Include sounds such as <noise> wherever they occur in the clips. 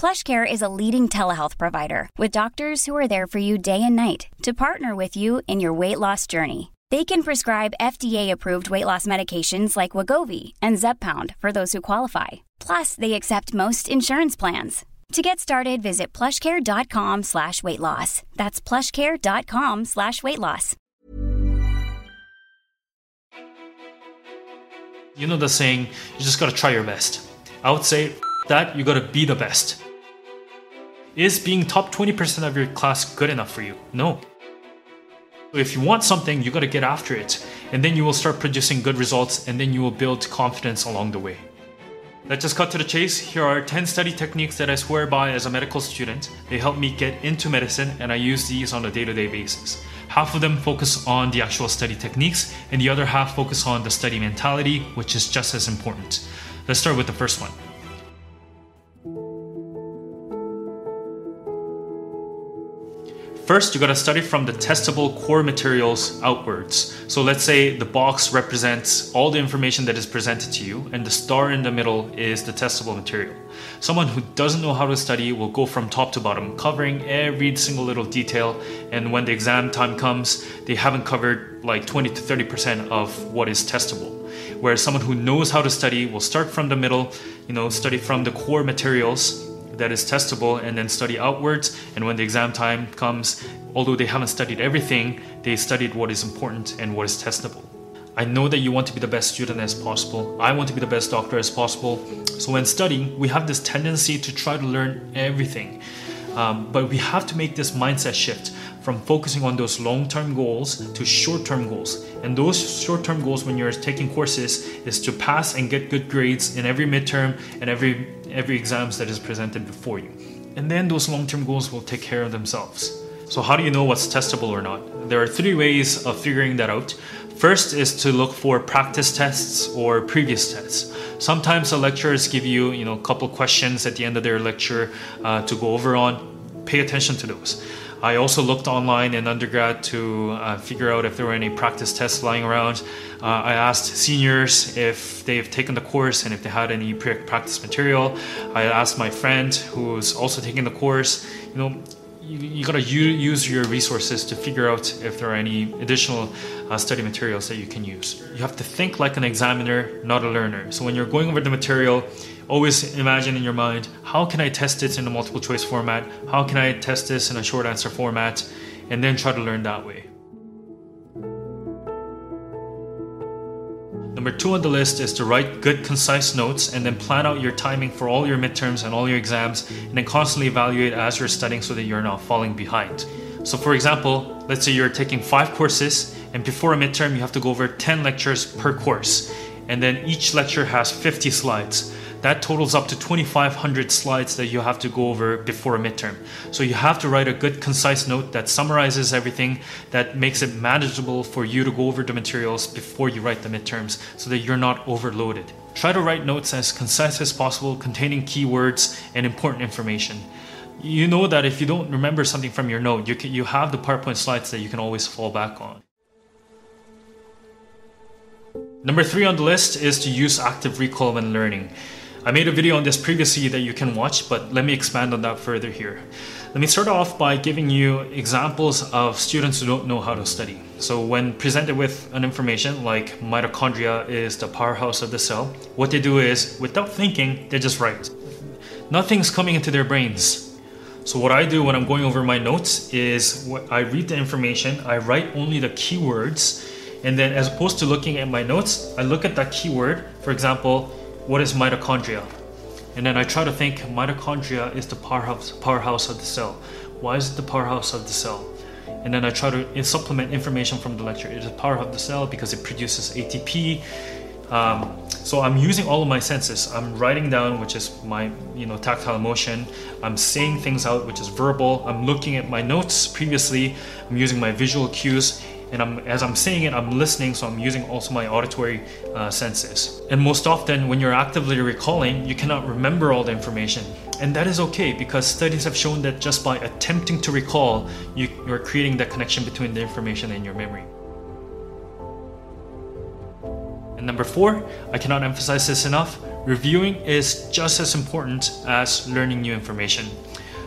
PlushCare is a leading telehealth provider with doctors who are there for you day and night to partner with you in your weight loss journey. They can prescribe FDA-approved weight loss medications like Wegovy and Zepbound for those who qualify. Plus, they accept most insurance plans. To get started, visit plushcare.com slash weight loss. That's plushcare.com slash weight loss. You know the saying, you just gotta try your best. I would say that you gotta be the best. Is being top 20% of your class good enough for you? No. If you want something, you gotta get after it, and then you will start producing good results, and then you will build confidence along the way. Let's just cut to the chase. Here are 10 study techniques that I swear by as a medical student. They help me get into medicine, and I use these on a day to day basis. Half of them focus on the actual study techniques, and the other half focus on the study mentality, which is just as important. Let's start with the first one. First, you gotta study from the testable core materials outwards. So let's say the box represents all the information that is presented to you, and the star in the middle is the testable material. Someone who doesn't know how to study will go from top to bottom, covering every single little detail, and when the exam time comes, they haven't covered like 20 to 30% of what is testable. Whereas someone who knows how to study will start from the middle, you know, study from the core materials that is testable and then study outwards. And when the exam time comes, although they haven't studied everything, they studied what is important and what is testable. I know that you want to be the best student as possible. I want to be the best doctor as possible. So when studying, we have this tendency to try to learn everything. Um, but we have to make this mindset shift from focusing on those long term goals to short term goals. And those short term goals, when you're taking courses, is to pass and get good grades in every midterm and every, every exams that is presented before you. And then those long term goals will take care of themselves. So, how do you know what's testable or not? There are three ways of figuring that out. First is to look for practice tests or previous tests. Sometimes the lecturers give you, you know, a couple questions at the end of their lecture uh, to go over on. Pay attention to those. I also looked online in undergrad to uh, figure out if there were any practice tests lying around. Uh, I asked seniors if they've taken the course and if they had any practice material. I asked my friend who's also taking the course, you know, you, you gotta use your resources to figure out if there are any additional uh, study materials that you can use. You have to think like an examiner, not a learner. So when you're going over the material, always imagine in your mind how can I test it in a multiple choice format? How can I test this in a short answer format? And then try to learn that way. Number two on the list is to write good, concise notes and then plan out your timing for all your midterms and all your exams, and then constantly evaluate as you're studying so that you're not falling behind. So, for example, let's say you're taking five courses, and before a midterm, you have to go over 10 lectures per course, and then each lecture has 50 slides that totals up to 2,500 slides that you have to go over before a midterm. So you have to write a good, concise note that summarizes everything, that makes it manageable for you to go over the materials before you write the midterms so that you're not overloaded. Try to write notes as concise as possible, containing keywords and important information. You know that if you don't remember something from your note, you, can, you have the PowerPoint slides that you can always fall back on. Number three on the list is to use active recall when learning. I made a video on this previously that you can watch, but let me expand on that further here. Let me start off by giving you examples of students who don't know how to study. So when presented with an information like mitochondria is the powerhouse of the cell, what they do is, without thinking, they just write. Nothing's coming into their brains. So what I do when I'm going over my notes is I read the information, I write only the keywords, and then as opposed to looking at my notes, I look at that keyword, for example, what is mitochondria? And then I try to think mitochondria is the powerhouse, powerhouse of the cell. Why is it the powerhouse of the cell? And then I try to supplement information from the lecture. It is the power of the cell because it produces ATP. Um, so I'm using all of my senses. I'm writing down, which is my you know tactile emotion. I'm saying things out, which is verbal. I'm looking at my notes previously. I'm using my visual cues, and I'm, as I'm saying it, I'm listening, so I'm using also my auditory uh, senses. And most often, when you're actively recalling, you cannot remember all the information. And that is okay because studies have shown that just by attempting to recall, you, you're creating that connection between the information and your memory. And number four, I cannot emphasize this enough reviewing is just as important as learning new information.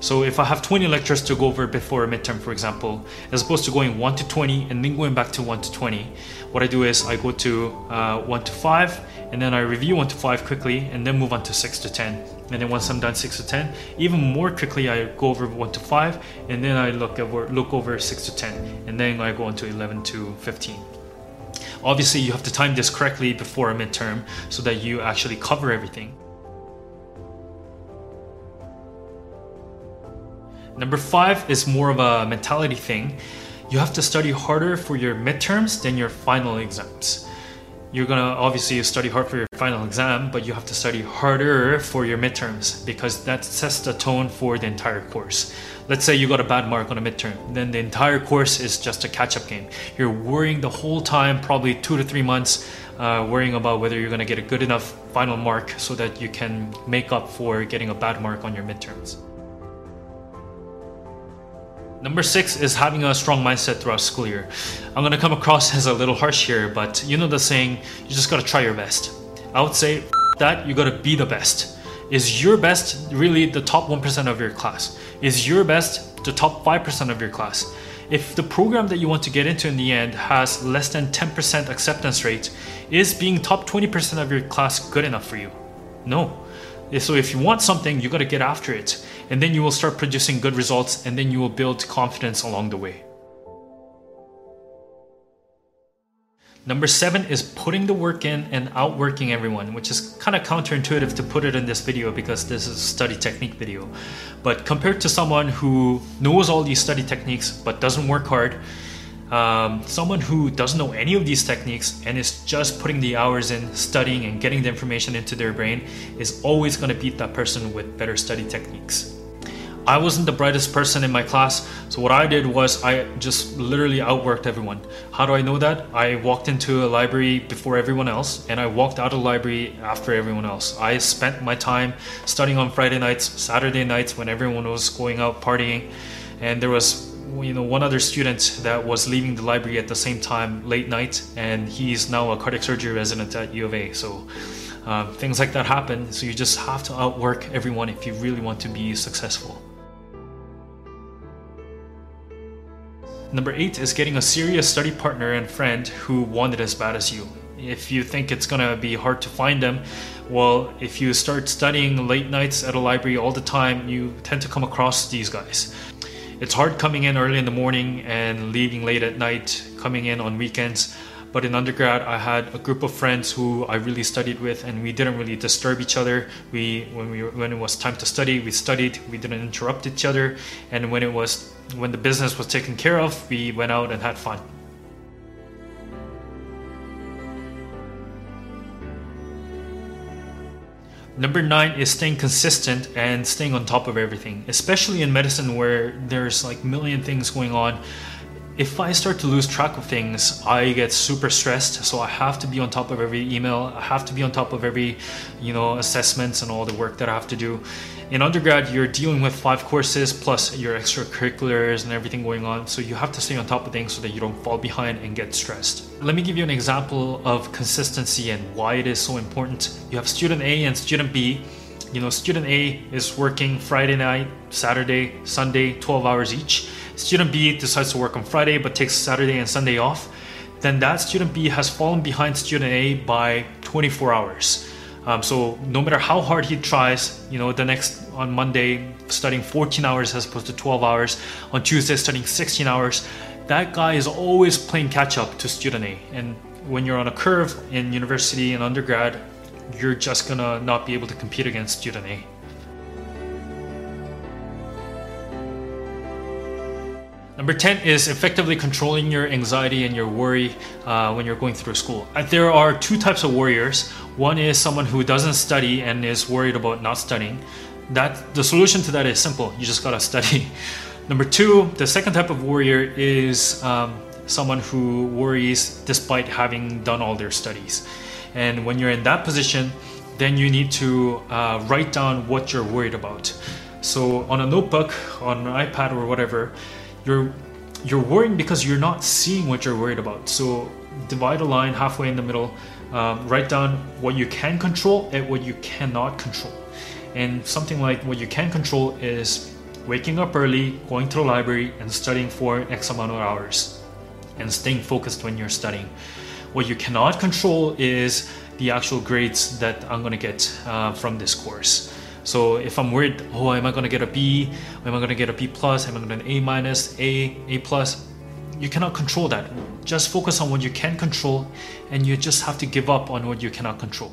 So if I have 20 lectures to go over before a midterm, for example, as opposed to going 1 to 20 and then going back to 1 to 20, what I do is I go to uh, 1 to 5 and then I review 1 to 5 quickly and then move on to 6 to 10. And then once I'm done 6 to 10, even more quickly I go over 1 to 5 and then I look over, look over 6 to 10 and then I go on to 11 to 15. Obviously, you have to time this correctly before a midterm so that you actually cover everything. Number five is more of a mentality thing. You have to study harder for your midterms than your final exams. You're gonna obviously study hard for your final exam, but you have to study harder for your midterms because that sets the tone for the entire course. Let's say you got a bad mark on a midterm, then the entire course is just a catch up game. You're worrying the whole time, probably two to three months, uh, worrying about whether you're gonna get a good enough final mark so that you can make up for getting a bad mark on your midterms. Number six is having a strong mindset throughout school year. I'm gonna come across <laughs> as a little harsh here, but you know the saying, you just gotta try your best. I would say that you gotta be the best. Is your best really the top 1% of your class? Is your best the top 5% of your class? If the program that you want to get into in the end has less than 10% acceptance rate, is being top 20% of your class good enough for you? No. So if you want something, you got to get after it. And then you will start producing good results and then you will build confidence along the way. Number seven is putting the work in and outworking everyone, which is kind of counterintuitive to put it in this video because this is a study technique video. But compared to someone who knows all these study techniques but doesn't work hard, um, someone who doesn't know any of these techniques and is just putting the hours in studying and getting the information into their brain is always going to beat that person with better study techniques. I wasn't the brightest person in my class, so what I did was I just literally outworked everyone. How do I know that? I walked into a library before everyone else, and I walked out of the library after everyone else. I spent my time studying on Friday nights, Saturday nights when everyone was going out partying, and there was you know one other student that was leaving the library at the same time late night and he's now a cardiac surgery resident at u of a so uh, things like that happen so you just have to outwork everyone if you really want to be successful Number eight is getting a serious study partner and friend who want it as bad as you. If you think it's gonna be hard to find them, well, if you start studying late nights at a library all the time, you tend to come across these guys. It's hard coming in early in the morning and leaving late at night, coming in on weekends. But in undergrad, I had a group of friends who I really studied with, and we didn't really disturb each other. We, when we, when it was time to study, we studied. We didn't interrupt each other, and when it was, when the business was taken care of, we went out and had fun. Number nine is staying consistent and staying on top of everything, especially in medicine where there's like million things going on. If I start to lose track of things, I get super stressed. So I have to be on top of every email. I have to be on top of every, you know, assessments and all the work that I have to do. In undergrad you're dealing with five courses plus your extracurriculars and everything going on. So you have to stay on top of things so that you don't fall behind and get stressed. Let me give you an example of consistency and why it is so important. You have student a and student b you know student a is working friday night saturday sunday 12 hours each. Student b decides to work on friday but takes saturday and sunday off. Then that student b has fallen behind student a by 24 hours. Um, so no matter how hard he tries, you know, the next on Monday studying 14 hours as opposed to 12 hours, on Tuesday studying 16 hours, that guy is always playing catch up to student A. And when you're on a curve in university and undergrad, you're just gonna not be able to compete against student A. Number 10 is effectively controlling your anxiety and your worry uh, when you're going through school. Uh, there are two types of warriors. One is someone who doesn't study and is worried about not studying. That the solution to that is simple. You just gotta <laughs> study. Number two, the second type of warrior is um, someone who worries despite having done all their studies. And when you're in that position, then you need to uh, write down what you're worried about. So on a notebook, on an iPad or whatever, you're you're worrying because you're not seeing what you're worried about. So divide a line halfway in the middle. Um, write down what you can control and what you cannot control. And something like what you can control is waking up early, going to the library, and studying for X amount of hours, and staying focused when you're studying. What you cannot control is the actual grades that I'm gonna get uh, from this course. So if I'm worried, oh, am I to get a B? Am I to get a B plus? Am I to get an A minus, A, A plus? You cannot control that. Just focus on what you can control, and you just have to give up on what you cannot control.